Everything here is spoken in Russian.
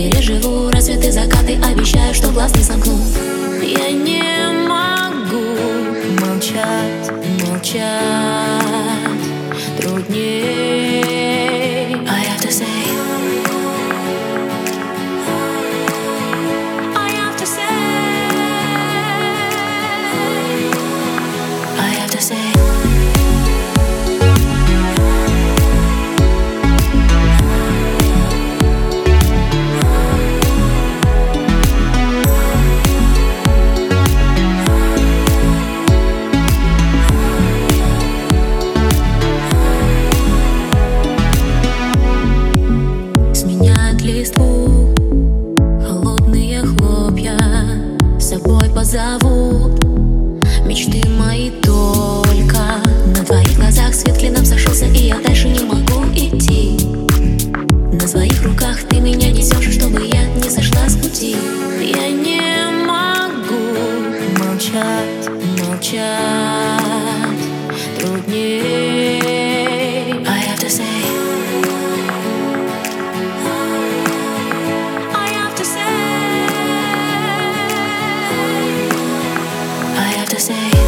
Переживу. Рассветы, закаты, обещаю, что глаз не сомкну? Я не могу молчать, молчать. Труднее. Позовут. Мечты мои только На твоих глазах. Свет клином сошелся И я дальше не могу идти. На своих руках ты меня несешь Чтобы я не сошла с пути. Я не могу молчать, молчать say